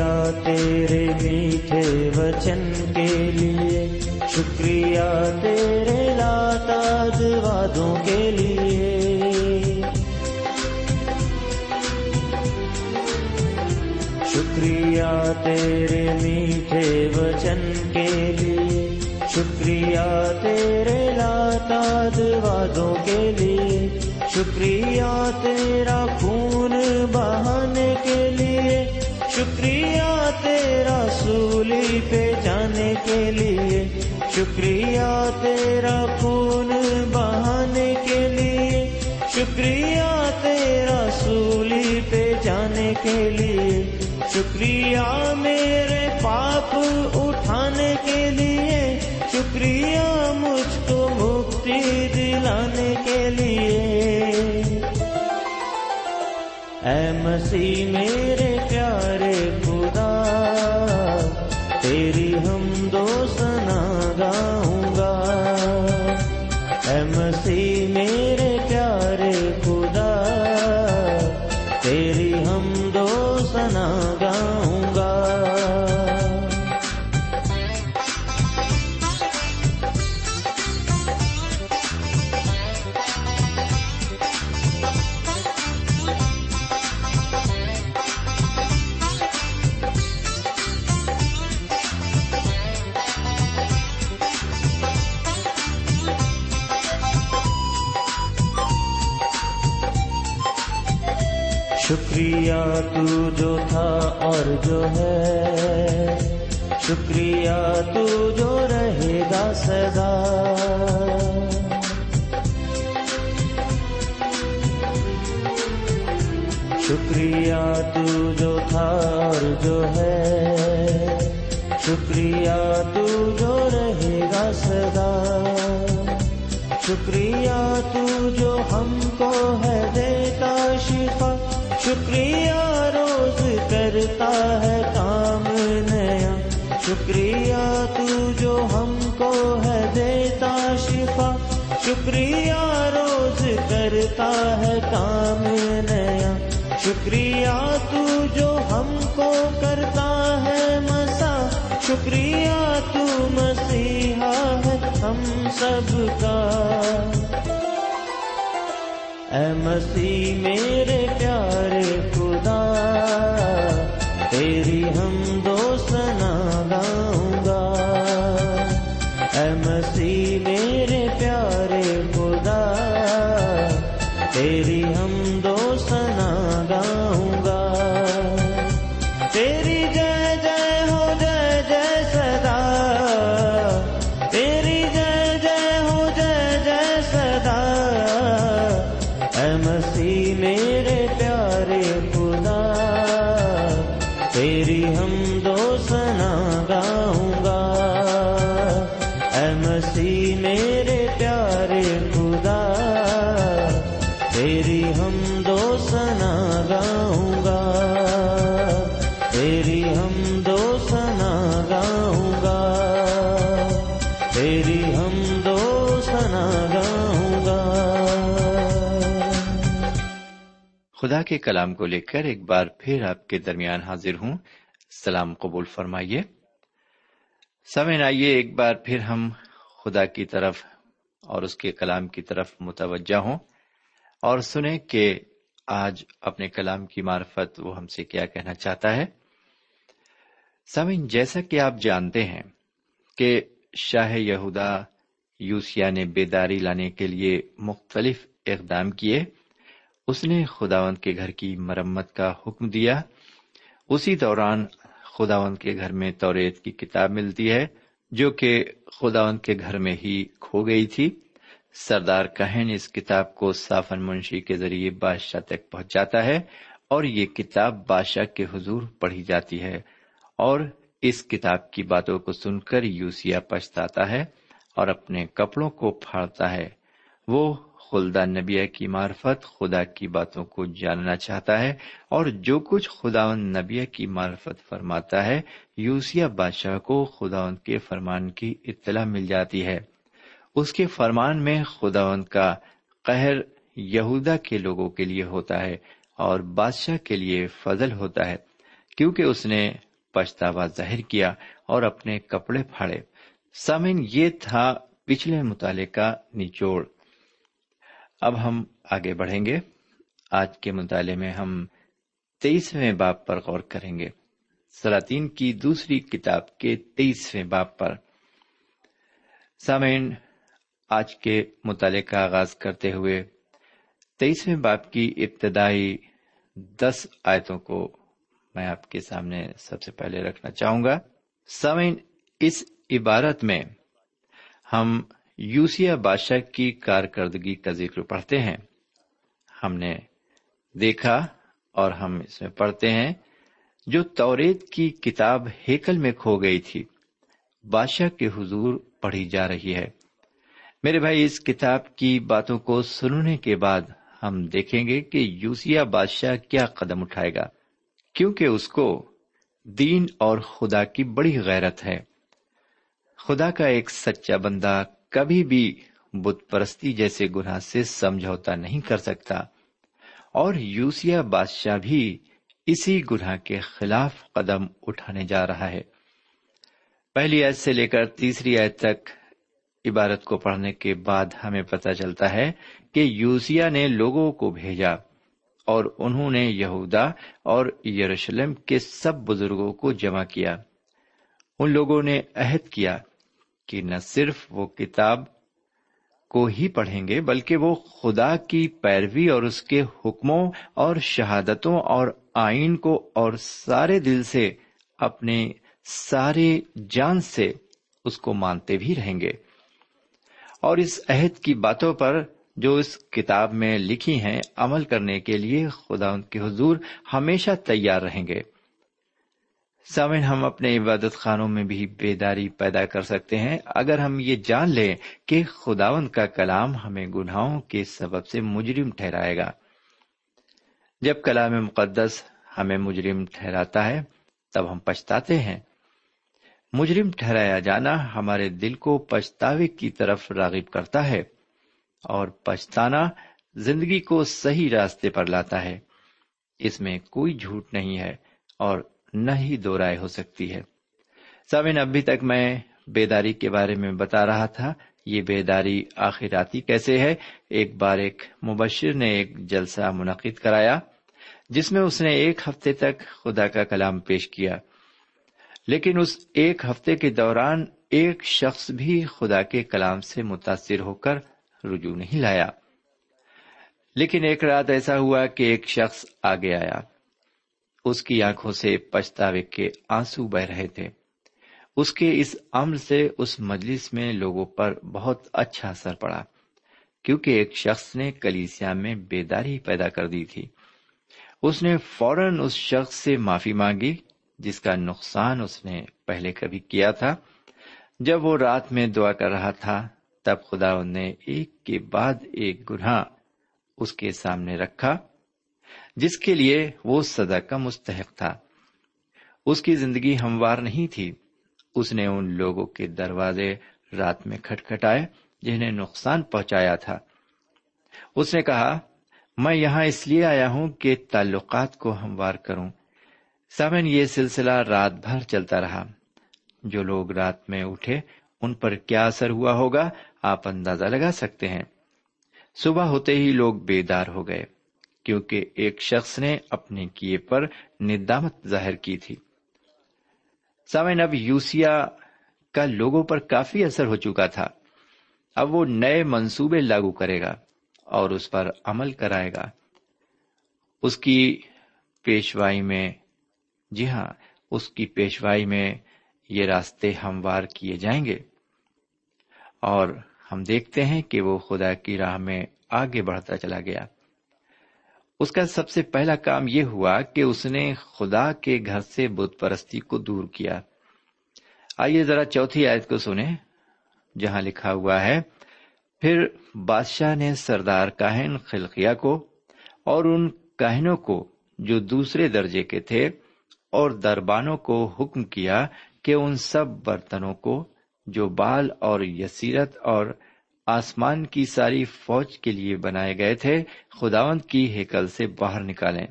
شکریہ تیرے میٹھے وچن کے لیے، شکریہ تیرے لاتاد وادوں کے لیے۔ شکریہ تیرے میٹھے وچن کے لیے، شکریہ تیرے لاتاد وادوں کے لیے، شکریہ تیرا خون کے لیے شکریہ تیرا خون بہانے کے لیے، شکریہ تیرا سولی پہ جانے کے لیے، شکریہ میرے پاپ اٹھانے کے لیے، شکریہ مجھ کو مکتی دلانے کے لیے۔ اے مسیح میرے پیارے خدا، تیری شکریہ تو جو تھا اور جو ہے۔ شکریہ تو جو رہے گا سدا شکریہ تو جو تھا اور جو ہے۔ شکریہ تو جو رہے گا سدا شکریہ تو جو ہم کو ہے دیتا شفا شکریہ روز کرتا ہے کام نیا۔ شکریہ تو جو ہم کو ہے دیتا شفا۔ شکریہ روز کرتا ہے کام نیا۔ شکریہ تو جو ہم کو کرتا ہے مسا۔ شکریہ تو مسیحا ہے ہم سب کا۔ اے مسیح میرے پیارے خدا تیری ہم تیری ہم دو سنا گاؤں گا۔ تیری ہم دو سنا گاؤں گا۔ خدا کے کلام کو لے کر ایک بار پھر آپ کے درمیان حاضر ہوں۔ سلام قبول فرمائیے۔ سمن آئیے ایک بار پھر ہم خدا کی طرف اور اس کے کلام کی طرف متوجہ ہوں اور سنیں کہ آج اپنے کلام کی معرفت وہ ہم سے کیا کہنا چاہتا ہے۔ سمن جیسا کہ آپ جانتے ہیں کہ شاہ یہودا یوسیا نے بیداری لانے کے لیے مختلف اقدام کیے، اس نے خداوند کے گھر کی مرمت کا حکم دیا۔ اسی دوران خداوند کے گھر میں توریت کی کتاب ملتی ہے، جو کہ خداوند کے گھر میں ہی کھو گئی تھی۔ سردار کہن اس کتاب کو صافن منشی کے ذریعے بادشاہ تک پہنچاتا ہے اور یہ کتاب بادشاہ کے حضور پڑھی جاتی ہے۔ اور اس کتاب کی باتوں کو سن کر یوسیا پچھتاتا ہے اور اپنے کپڑوں کو پھاڑتا ہے۔ وہ خلدا نبیہ کی معرفت، خدا کی باتوں کو جاننا چاہتا ہے اور جو کچھ خداون نبیہ کی معرفت فرماتا ہے یوسیا بادشاہ کو خداون کے فرمان کی اطلاع مل جاتی ہے۔ اس کے فرمان میں خداون کا قہر یہودا کے لوگوں کے لیے ہوتا ہے اور بادشاہ کے لیے فضل ہوتا ہے، کیونکہ اس نے پچھتاوا ظاہر کیا اور اپنے کپڑے پھاڑے۔ سامن یہ تھا پچھلے مطالعے کا نچوڑ۔ اب ہم آگے بڑھیں گے۔ آج کے مطالعے میں ہم تیئیسویں باپ پر غور کریں گے۔ سلاطین کی دوسری کتاب کے تیئیسویں باپ پر۔ سامعین، آج کے مطالعے کا آغاز کرتے ہوئے تیئیسویں باپ کی ابتدائی دس آیتوں کو میں آپ کے سامنے سب سے پہلے رکھنا چاہوں گا۔ سامعین، اس عبارت میں ہم یوسیا بادشاہ کی کارکردگی کا ذکر پڑھتے ہیں۔ ہم نے دیکھا اور ہم اس میں پڑھتے ہیں، جو توریت کی کتاب ہیکل میں کھو گئی تھی، بادشاہ کے حضور پڑھی جا رہی ہے۔ میرے بھائی، اس کتاب کی باتوں کو سننے کے بعد ہم دیکھیں گے کہ یوسیا بادشاہ کیا قدم اٹھائے گا۔ کیونکہ اس کو دین اور خدا کی بڑی غیرت ہے۔ خدا کا ایک سچا بندہ کبھی بھی بت پرستی جیسے گناہ سے سمجھوتا نہیں کر سکتا۔ اور یوسیا بادشاہ بھی اسی گناہ کے خلاف قدم اٹھانے جا رہا ہے۔ پہلی آیت سے لے کر تیسری آیت تک عبارت کو پڑھنے کے بعد ہمیں پتہ چلتا ہے کہ یوسیا نے لوگوں کو بھیجا۔ اور انہوں نے یہودا اور یروشلم کے سب بزرگوں کو جمع کیا۔ ان لوگوں نے عہد کیا کہ نہ صرف وہ کتاب کو ہی پڑھیں گے، بلکہ وہ خدا کی پیروی اور اس کے حکموں اور شہادتوں اور آئین کو اور سارے دل سے، اپنے سارے جان سے اس کو مانتے بھی رہیں گے۔ اور اس عہد کی باتوں پر جو اس کتاب میں لکھی ہیں عمل کرنے کے لیے خدا ان کے حضور ہمیشہ تیار رہیں گے۔ سامن ہم اپنے عبادت خانوں میں بھی بیداری پیدا کر سکتے ہیں۔ اگر ہم یہ جان لیں کہ خداون کا کلام ہمیں گناہوں کے سبب سے مجرم ٹھہرائے گا۔ جب کلام مقدس ہمیں مجرم ٹھہراتا ہے، تب ہم پچھتاتے ہیں۔ مجرم ٹھہرایا جانا ہمارے دل کو پچھتاوے کی طرف راغب کرتا ہے۔ اور پچھتانا زندگی کو صحیح راستے پر لاتا ہے۔ اس میں کوئی جھوٹ نہیں ہے اور نہ ہی دو رائے ہو سکتی ہے۔ سامن ابھی تک میں بیداری کے بارے میں بتا رہا تھا، یہ بیداری آخراتی کیسے ہے؟ ایک بار ایک مبشر نے ایک جلسہ منعقد کرایا، جس میں اس نے ایک ہفتے تک خدا کا کلام پیش کیا۔ لیکن اس ایک ہفتے کے دوران ایک شخص بھی خدا کے کلام سے متاثر ہو کر رجوع نہیں لایا۔ لیکن ایک رات ایسا ہوا کہ ایک شخص آگے آیا۔ اس کی آنکھوں سے پچھتاوے کے آنسو بہ رہے تھے۔ اس کے اس عمل سے اس مجلس میں لوگوں پر بہت اچھا اثر پڑا، کیونکہ ایک شخص نے کلیسیا میں بیداری پیدا کر دی تھی۔ اس نے فوراً اس شخص سے معافی مانگی، جس کا نقصان اس نے پہلے کبھی کیا تھا۔ جب وہ رات میں دعا کر رہا تھا تب خدا نے ایک کے بعد ایک گناہ اس کے سامنے رکھا، جس کے لیے وہ سزا کا مستحق تھا۔ اس کی زندگی ہموار نہیں تھی۔ اس نے ان لوگوں کے دروازے رات میں کھٹکھٹائے جنہیں نقصان پہنچایا تھا۔ اس نے کہا، میں یہاں اس لیے آیا ہوں کہ تعلقات کو ہموار کروں۔ سامن یہ سلسلہ رات بھر چلتا رہا۔ جو لوگ رات میں اٹھے، ان پر کیا اثر ہوا ہوگا؟ آپ اندازہ لگا سکتے ہیں۔ صبح ہوتے ہی لوگ بیدار ہو گئے، کیونکہ ایک شخص نے اپنے کیے پر ندامت ظاہر کی تھی۔ سامن اب یوسیا کا لوگوں پر کافی اثر ہو چکا تھا۔ اب وہ نئے منصوبے لاگو کرے گا اور اس پر عمل کرائے گا۔ اس کی پیشوائی میں جی ہاں اس کی پیشوائی میں یہ راستے ہموار کیے جائیں گے۔ اور ہم دیکھتے ہیں کہ وہ خدا کی راہ میں آگے بڑھتا چلا گیا۔ اس کا سب سے پہلا کام یہ ہوا کہ اس نے خدا کے گھر سے بت پرستی کو دور کیا۔ آئیے ذرا چوتھی آیت کو سنیں، جہاں لکھا ہوا ہے، پھر بادشاہ نے سردار کاہن خلقیا کو اور ان کاہنوں کو جو دوسرے درجے کے تھے اور دربانوں کو حکم کیا کہ ان سب برتنوں کو جو بال اور یسیرت اور آسمان کی ساری فوج کے لیے بنائے گئے تھے، خداوند کی ہیکل سے باہر نکالیں۔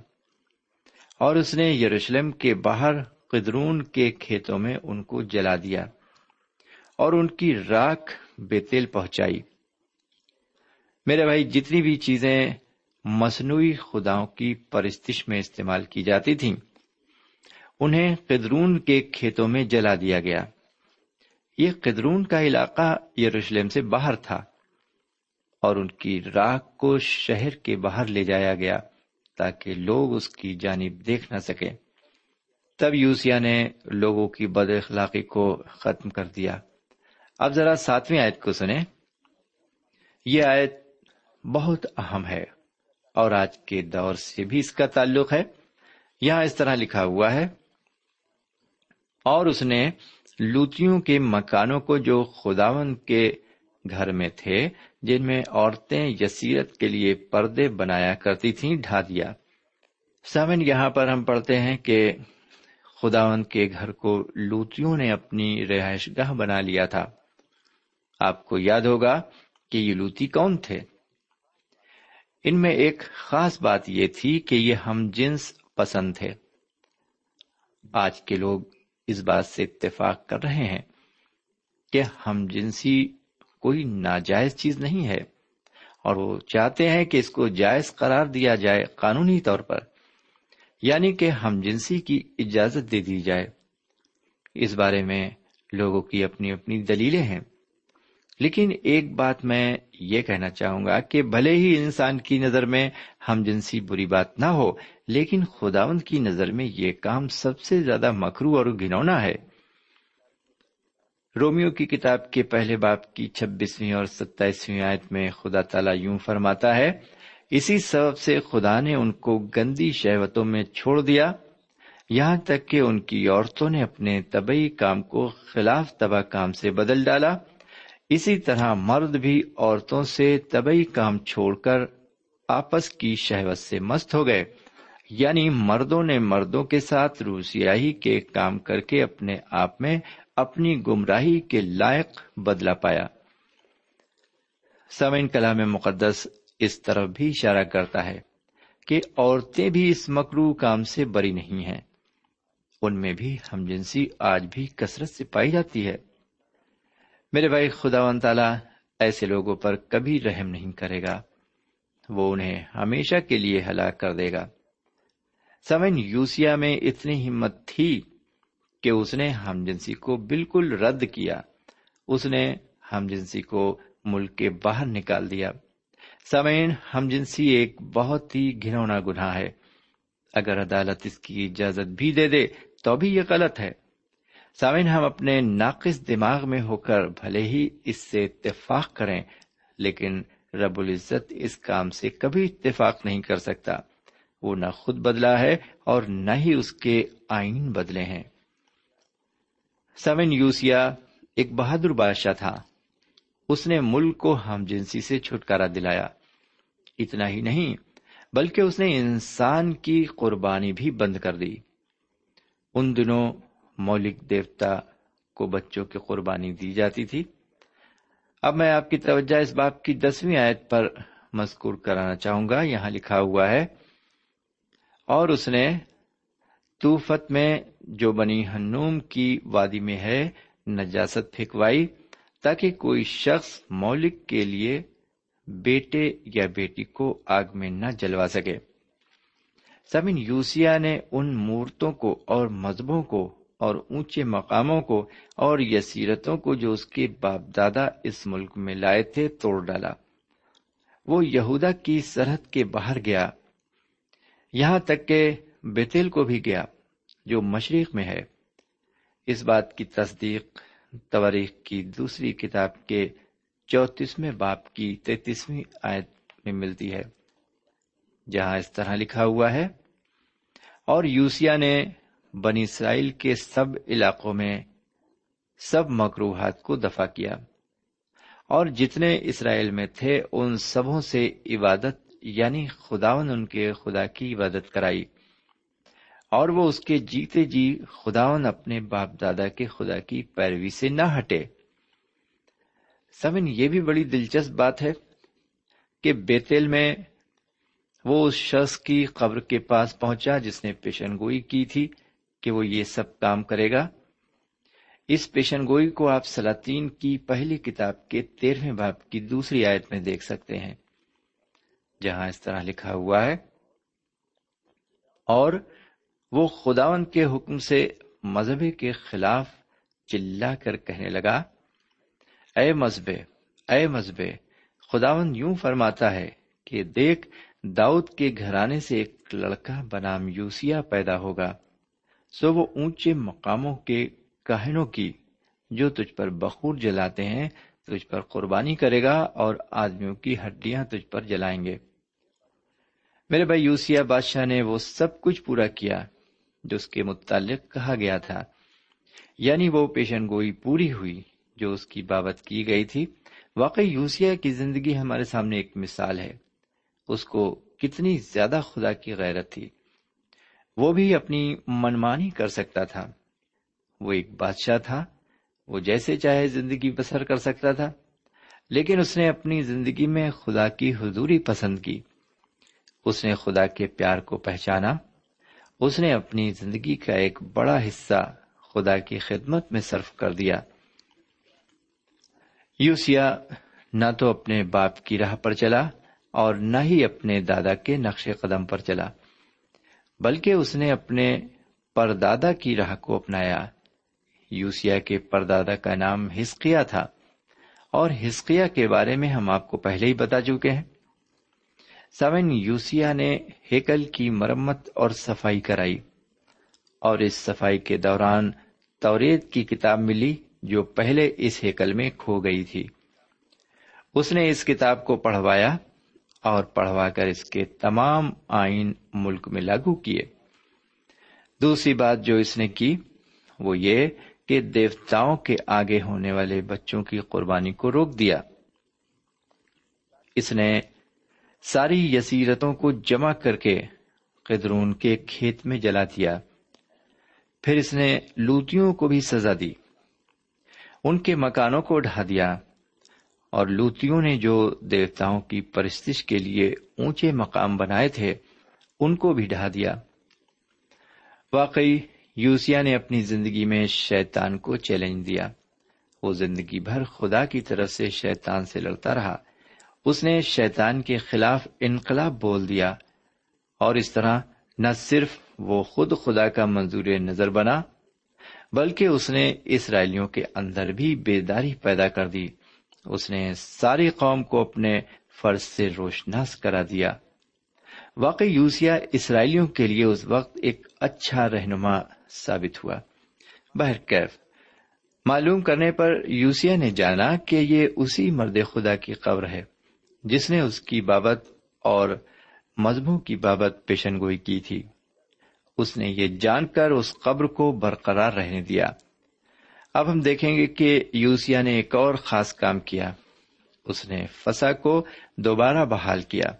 اور اس نے یروشلم کے باہر قدرون کے کھیتوں میں ان کو جلا دیا اور ان کی راک بیتیل پہنچائی۔ میرے بھائی، جتنی بھی چیزیں مصنوعی خداؤں کی پرستش میں استعمال کی جاتی تھیں، انہیں قدرون کے کھیتوں میں جلا دیا گیا۔ یہ قدرون کا علاقہ یروشلم سے باہر تھا اور ان کی راک کو شہر کے باہر لے جایا گیا تاکہ لوگ اس کی جانب دیکھ نہ سکے تب یوسیا نے لوگوں کی بد اخلاقی کو ختم کر دیا۔ اب ذرا ساتویں آیت کو سنیں۔ یہ آیت بہت اہم ہے اور آج کے دور سے بھی اس کا تعلق ہے۔ یہاں اس طرح لکھا ہوا ہے، اور اس نے لوتیوں کے مکانوں کو جو خداون کے گھر میں تھے، جن میں عورتیں یسیرت کے لیے پردے بنایا کرتی تھیں، ڈھا دیا۔ سمن یہاں پر ہم پڑھتے ہیں کہ خداون کے گھر کو لوتیوں نے اپنی رہائش گاہ بنا لیا تھا۔ آپ کو یاد ہوگا کہ یہ لوتی کون تھے۔ ان میں ایک خاص بات یہ تھی کہ یہ ہم جنس پسند تھے۔ آج کے لوگ اس بات سے اتفاق کر رہے ہیں کہ ہم جنسی کوئی ناجائز چیز نہیں ہے اور وہ چاہتے ہیں کہ اس کو جائز قرار دیا جائے قانونی طور پر یعنی کہ ہم جنسی کی اجازت دے دی جائے۔ اس بارے میں لوگوں کی اپنی اپنی دلیلیں ہیں۔ لیکن ایک بات میں یہ کہنا چاہوں گا کہ بھلے ہی انسان کی نظر میں ہم جنسی بری بات نہ ہو، لیکن خداوند کی نظر میں یہ کام سب سے زیادہ مکرو اور گھنونا ہے۔ رومیو کی کتاب کے پہلے باپ کی چھبیسویں اور ستائیسویں آیت میں خدا تعالیٰ یوں فرماتا ہے، اسی سبب سے خدا نے ان کو گندی شہوتوں میں چھوڑ دیا۔ یہاں تک کہ ان کی عورتوں نے اپنے طبی کام کو خلاف تباہ کام سے بدل ڈالا۔ اسی طرح مرد بھی عورتوں سے طبی کام چھوڑ کر آپس کی شہوت سے مست ہو گئے۔ یعنی مردوں نے مردوں کے ساتھ روسیاہی کے کام کر کے اپنے آپ میں اپنی گمراہی کے لائق بدلا پایا۔ سمین کلام مقدس اس طرف بھی اشارہ کرتا ہے کہ عورتیں بھی اس مکرو کام سے بری نہیں ہیں۔ ان میں بھی ہم جنسی آج بھی کثرت سے پائی جاتی ہے۔ میرے بھائی خدا و تعالی ایسے لوگوں پر کبھی رحم نہیں کرے گا۔ وہ انہیں ہمیشہ کے لیے ہلاک کر دے گا۔ سمن یوسیا میں اتنی ہمت تھی کہ اس نے ہم جنسی کو بالکل رد کیا۔ اس نے ہم جنسی کو ملک کے باہر نکال دیا۔ سمین ہم جنسی ایک بہت ہی گھنونا گناہ ہے۔ اگر عدالت اس کی اجازت بھی دے دے، تو بھی یہ غلط ہے۔ سامن ہم اپنے ناقص دماغ میں ہو کر بھلے ہی اس سے اتفاق کریں، لیکن رب العزت اس کام سے کبھی اتفاق نہیں کر سکتا۔ وہ نہ خود بدلا ہے اور نہ ہی اس کے آئین بدلے ہیں۔ سمن یوسیا ایک بہادر بادشاہ تھا۔ اس نے ملک کو ہم جنسی سے چھٹکارا دلایا۔ اتنا ہی نہیں، بلکہ اس نے انسان کی قربانی بھی بند کر دی۔ ان دنوں مولک دیوتا کو بچوں کی قربانی دی جاتی تھی۔ اب میں آپ کی توجہ اس باپ کی دسویں آیت پر مذکور کرانا چاہوں گا۔ یہاں لکھا ہوا ہے، اور اس نے توفت میں جو بنی ہنوم کی وادی میں ہے، نجاست پھینکوائی تاکہ کوئی شخص مولک کے لیے بیٹے یا بیٹی کو آگ میں نہ جلوا سکے۔ سمن یوسیا نے ان مورتوں کو اور مذہبوں کو اور اونچے مقاموں کو اور یسیرتوں کو جو اس کے باپ دادا اس ملک میں لائے تھے توڑ ڈالا۔ وہ یہودا کی سرحد کے باہر گیا۔ یہاں تک کہ بیتل کو بھی گیا، جو مشرق میں ہے۔ اس بات کی تصدیق، تواریخ کی دوسری کتاب کے چوتیسویں باپ کی تینتیسویں آیت میں ملتی ہے۔ جہاں اس طرح لکھا ہوا ہے، اور یوسیا نے بنی اسرائیل کے سب علاقوں میں سب مقروحات کو دفاع کیا اور جتنے اسرائیل میں تھے ان سبوں سے عبادت یعنی خداون ان کے خدا کی عبادت کرائی اور وہ اس کے جیتے جی خداون اپنے باپ دادا کے خدا کی پیروی سے نہ ہٹے۔ سمن، یہ بھی بڑی دلچسپ بات ہے کہ بیتل میں وہ اس شخص کی قبر کے پاس پہنچا جس نے پیشن گوئی کی تھی۔ کہ وہ یہ سب کام کرے گا۔ اس پیشن گوئی کو آپ سلاطین کی پہلی کتاب کے تیرہویں باپ کی دوسری آیت میں دیکھ سکتے ہیں، جہاں اس طرح لکھا ہوا ہے، اور وہ خداون کے حکم سے مذہبی کے خلاف چلا کر کہنے لگا، اے مذہب اے مذہب خداون یوں فرماتا ہے کہ دیکھ، داؤد کے گھرانے سے ایک لڑکا بنام یوسیا پیدا ہوگا۔ سو وہ اونچے مقاموں کے کہنوں کی جو تجھ پر بخور جلاتے ہیں، تجھ پر قربانی کرے گا اور آدمیوں کی ہڈیاں تجھ پر جلائیں گے۔ میرے بھائی یوسیا بادشاہ نے وہ سب کچھ پورا کیا جو اس کے متعلق کہا گیا تھا۔ یعنی وہ پیشن گوئی پوری ہوئی جو اس کی بابت کی گئی تھی۔ واقعی یوسیا کی زندگی ہمارے سامنے ایک مثال ہے۔ اس کو کتنی زیادہ خدا کی غیرت تھی۔ وہ بھی اپنی منمانی کر سکتا تھا۔ وہ ایک بادشاہ تھا۔ وہ جیسے چاہے زندگی بسر کر سکتا تھا۔ لیکن اس نے اپنی زندگی میں خدا کی حضوری پسند کی۔ اس نے خدا کے پیار کو پہچانا۔ اس نے اپنی زندگی کا ایک بڑا حصہ خدا کی خدمت میں صرف کر دیا۔ یوسیا نہ تو اپنے باپ کی راہ پر چلا اور نہ ہی اپنے دادا کے نقش قدم پر چلا۔ بلکہ اس نے اپنے پردادا کی راہ کو اپنایا۔ یوسیا کے پردادا کا نام ہسکیا تھا۔ اور ہسکیا کے بارے میں ہم آپ کو پہلے ہی بتا چکے ہیں۔ سیون یوسیا نے ہیکل کی مرمت اور صفائی کرائی۔ اور اس صفائی کے دوران توریت کی کتاب ملی جو پہلے اس ہیکل میں کھو گئی تھی۔ اس نے اس کتاب کو پڑھوایا۔ اور پڑھوا کر اس کے تمام آئین ملک میں لاگو کیے۔ دوسری بات جو اس نے کی وہ یہ کہ دیوتاؤں کے آگے ہونے والے بچوں کی قربانی کو روک دیا۔ اس نے ساری یسیرتوں کو جمع کر کے قدرون کے کھیت میں جلا دیا۔ پھر اس نے لوتیوں کو بھی سزا دی۔ ان کے مکانوں کو ڈھا دیا۔ اور لوتیوں نے جو دیوتاؤں کی پرستش کے لیے اونچے مقام بنائے تھے، ان کو بھی ڈھا دیا۔ واقعی یوسیا نے اپنی زندگی میں شیطان کو چیلنج دیا۔ وہ زندگی بھر خدا کی طرف سے شیطان سے لڑتا رہا۔ اس نے شیطان کے خلاف انقلاب بول دیا۔ اور اس طرح نہ صرف وہ خود خدا کا منظور نظر بنا، بلکہ اس نے اسرائیلیوں کے اندر بھی بیداری پیدا کر دی۔ اس نے ساری قوم کو اپنے فرض سے روشناس کرا دیا۔ واقعی یوسیا اسرائیلیوں کے لیے اس وقت ایک اچھا رہنما ثابت ہوا۔ بہرکیف معلوم کرنے پر یوسیا نے جانا کہ یہ اسی مرد خدا کی قبر ہے، جس نے اس کی بابت اور مذہبوں کی بابت پیشن گوئی کی تھی۔ اس نے یہ جان کر اس قبر کو برقرار رہنے دیا۔ اب ہم دیکھیں گے کہ یوسیا نے ایک اور خاص کام کیا۔ اس نے فسا کو دوبارہ بحال کیا۔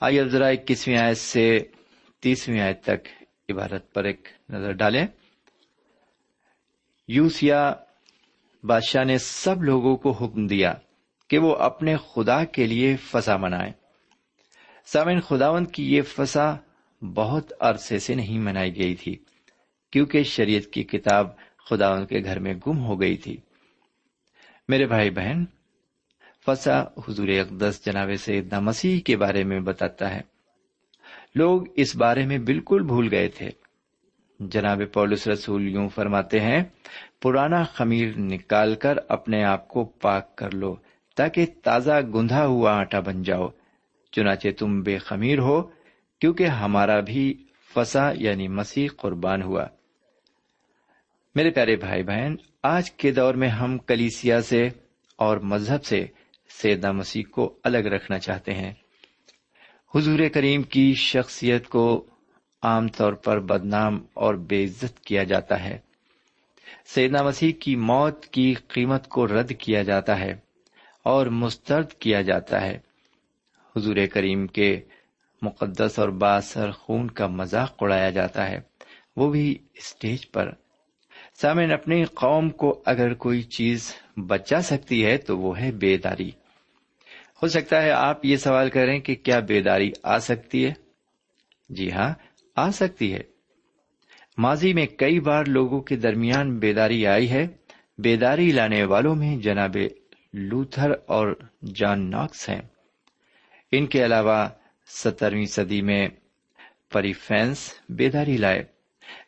آئیے اب ذرا اکیسویں آیت سے تیسویں آیت تک عبارت پر ایک نظر ڈالیں۔ یوسیا بادشاہ نے سب لوگوں کو حکم دیا کہ وہ اپنے خدا کے لیے فسا منائے سامن خداون کی یہ فسا بہت عرصے سے نہیں منائی گئی تھی، کیونکہ شریعت کی کتاب خداون کے گھر میں گم ہو گئی تھی۔ میرے بھائی بہن فسا حضور اقدس جناب سے مسیح کے بارے میں بتاتا ہے۔ لوگ اس بارے میں بالکل بھول گئے تھے۔ جناب پولس رسول یوں فرماتے ہیں، پرانا خمیر نکال کر اپنے آپ کو پاک کر لو تاکہ تازہ گندھا ہوا آٹا بن جاؤ۔ چنانچہ تم بے خمیر ہو، کیونکہ ہمارا بھی فسا یعنی مسیح قربان ہوا۔ میرے پیارے بھائی بہن، آج کے دور میں ہم کلیسیا سے اور مذہب سے سیدہ مسیح کو الگ رکھنا چاہتے ہیں۔ حضور کریم کی شخصیت کو عام طور پر بدنام اور بے عزت کیا جاتا ہے۔ سیدنا مسیح کی موت کی قیمت کو رد کیا جاتا ہے اور مسترد کیا جاتا ہے۔ حضور کریم کے مقدس اور باثر خون کا مذاق اڑایا جاتا ہے۔ وہ بھی اسٹیج پر سامن اپنی قوم کو اگر کوئی چیز بچا سکتی ہے تو وہ ہے بیداری۔ ہو سکتا ہے آپ یہ سوال کریں کہ کیا بیداری آ سکتی ہے؟ جی ہاں آ سکتی ہے۔ ماضی میں کئی بار لوگوں کے درمیان بیداری آئی ہے۔ بیداری لانے والوں میں جناب لوتھر اور جان ناکس ہیں۔ ان کے علاوہ سترویں صدی میں پریفینس بیداری لائے۔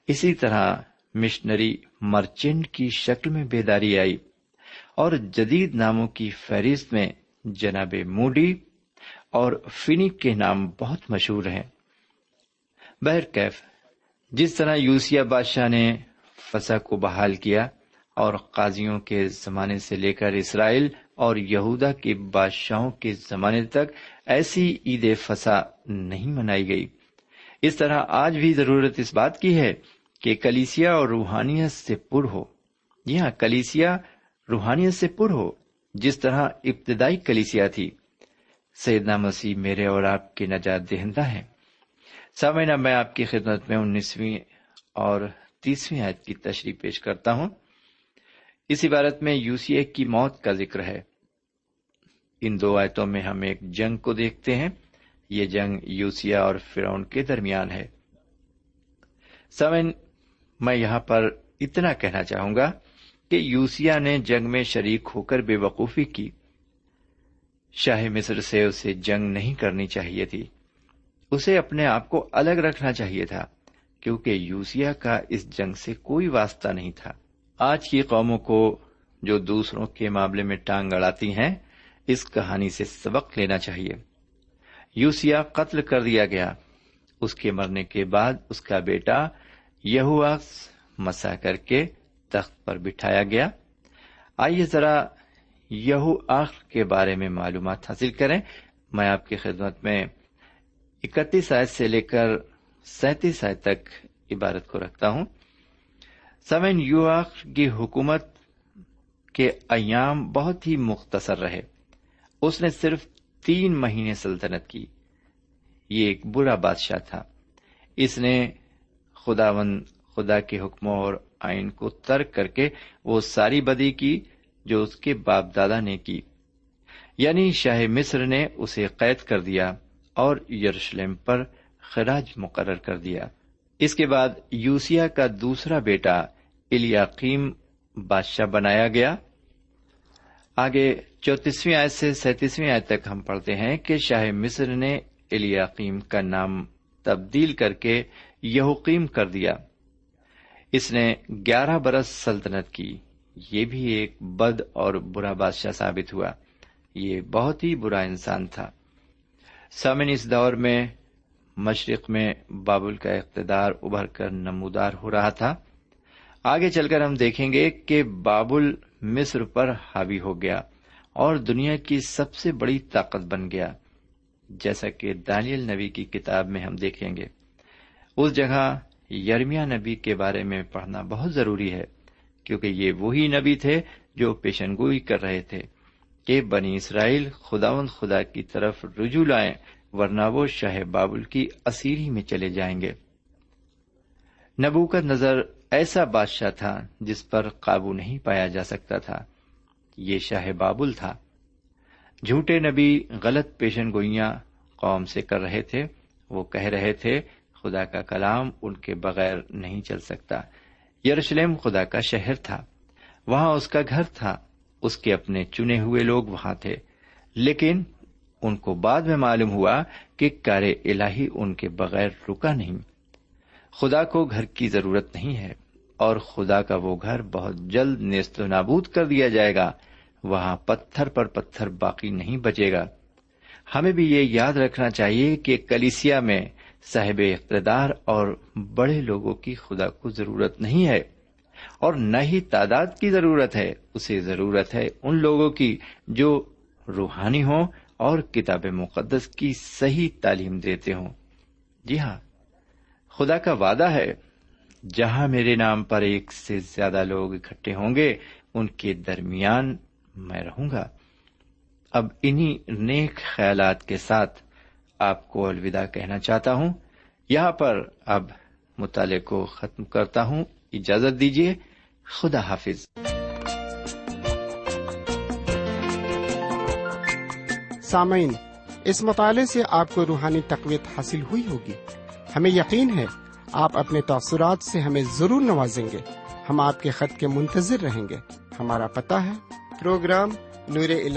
اسی طرح مشنری مرچنٹ کی شکل میں بیداری آئی اور جدید ناموں کی فہرست میں جناب موڈی اور فینک کے نام بہت مشہور ہیں۔ بہرکیف جس طرح یوسیا بادشاہ نے فسا کو بحال کیا اور قاضیوں کے زمانے سے لے کر اسرائیل اور یہودا کے بادشاہوں کے زمانے تک ایسی عید فسا نہیں منائی گئی۔ اس طرح آج بھی ضرورت اس بات کی ہے کہ کلیسیا اور روحانیت سے پر ہو۔ یہاں کلیسیا روحانیت سے پر ہو، جس طرح ابتدائی کلیسیا تھی۔ سیدنا مسیح میرے اور آپ کے نجات دہندہ ہیں۔ سامعین میں آپ کی خدمت میں انیسویں اور تیسویں آیت کی تشریح پیش کرتا ہوں۔ اس عبارت میں یوسی کی موت کا ذکر ہے۔ ان دو آیتوں میں ہم ایک جنگ کو دیکھتے ہیں۔ یہ جنگ یوسیا اور فرون کے درمیان ہے۔ سمن میں یہاں پر اتنا کہنا چاہوں گا کہ یوسیا نے جنگ میں شریک ہو کر بے وقوفی کی۔ شاہ مصر سے اسے جنگ نہیں کرنی چاہیے تھی۔ اسے اپنے آپ کو الگ رکھنا چاہیے تھا، کیونکہ یوسیا کا اس جنگ سے کوئی واسطہ نہیں تھا۔ آج کی قوموں کو جو دوسروں کے معاملے میں ٹانگ اڑاتی ہیں، اس کہانی سے سبق لینا چاہیے۔ یوسیا قتل کر دیا گیا۔ اس کے مرنے کے بعد اس کا بیٹا یہو مسا کر کے تخت پر بٹھایا گیا۔ آئیے ذرا یہو آخر کے بارے میں معلومات حاصل کریں۔ میں آپ کی خدمت میں اکتیس آیت سے لے کر سینتیس آیت تک عبارت کو رکھتا ہوں۔ سمن یو کی حکومت کے ایام بہت ہی مختصر رہے۔ اس نے صرف تین مہینے سلطنت کی۔ یہ ایک برا بادشاہ تھا۔ اس نے خدا ون خدا کے حکموں اور آئین کو ترک کر کے وہ ساری بدی کی جو اس کے باپ دادا نے کی۔ یعنی شاہ مصر نے اسے قید کر دیا اور یروشلم پر خراج مقرر کر دیا۔ اس کے بعد یوسیا کا دوسرا بیٹا الیاقیم بادشاہ بنایا گیا۔ آگے چوتیسویں آیت سے سینتیسویں آیت تک ہم پڑھتے ہیں کہ شاہ مصر نے الیاقیم کا نام تبدیل کر کے یہوقیم کر دیا۔ اس نے گیارہ برس سلطنت کی۔ یہ بھی ایک بد اور برا بادشاہ ثابت ہوا۔ یہ بہت ہی برا انسان تھا۔ سامن اس دور میں مشرق میں بابل کا اقتدار ابھر کر نمودار ہو رہا تھا۔ آگے چل کر ہم دیکھیں گے کہ بابل مصر پر حاوی ہو گیا اور دنیا کی سب سے بڑی طاقت بن گیا۔ جیسا کہ دانیل نبی کی کتاب میں ہم دیکھیں گے۔ اس جگہ یرمیا نبی کے بارے میں پڑھنا بہت ضروری ہے، کیونکہ یہ وہی نبی تھے جو پیشن گوئی کر رہے تھے کہ بنی اسرائیل خداوند خدا کی طرف رجوع لائیں، ورنہ وہ شاہ بابل کی اسیری میں چلے جائیں گے۔ نبوکت نظر ایسا بادشاہ تھا جس پر قابو نہیں پایا جا سکتا تھا۔ یہ شاہ بابل تھا۔ جھوٹے نبی غلط پیشن گوئیاں قوم سے کر رہے تھے، وہ کہہ رہے تھے خدا کا کلام ان کے بغیر نہیں چل سکتا۔ یروشلم خدا کا شہر تھا۔ وہاں اس کا گھر تھا۔ اس کے اپنے چنے ہوئے لوگ وہاں تھے۔ لیکن ان کو بعد میں معلوم ہوا کہ کار الہی ان کے بغیر رکا نہیں۔ خدا کو گھر کی ضرورت نہیں ہے۔ اور خدا کا وہ گھر بہت جلد نیست و نابود کر دیا جائے گا۔ وہاں پتھر پر پتھر باقی نہیں بچے گا۔ ہمیں بھی یہ یاد رکھنا چاہیے کہ کلیسیا میں صاحب اقتدار اور بڑے لوگوں کی خدا کو ضرورت نہیں ہے اور نہ ہی تعداد کی ضرورت ہے، اسے ضرورت ہے ان لوگوں کی جو روحانی ہوں اور کتاب مقدس کی صحیح تعلیم دیتے ہوں۔ جی ہاں خدا کا وعدہ ہے، جہاں میرے نام پر ایک سے زیادہ لوگ اکٹھے ہوں گے، ان کے درمیان میں رہوں گا۔ اب انہی نیک خیالات کے ساتھ آپ کو الوداع کہنا چاہتا ہوں۔ یہاں پر اب مطالعے کو ختم کرتا ہوں۔ اجازت دیجیے خدا حافظ۔ سامعین، اس مطالعے سے آپ کو روحانی تقویت حاصل ہوئی ہوگی۔ ہمیں یقین ہے، آپ اپنے تاثرات سے ہمیں ضرور نوازیں گے۔ ہم آپ کے خط کے منتظر رہیں گے۔ ہمارا پتا ہے۔ پروگرام نور ال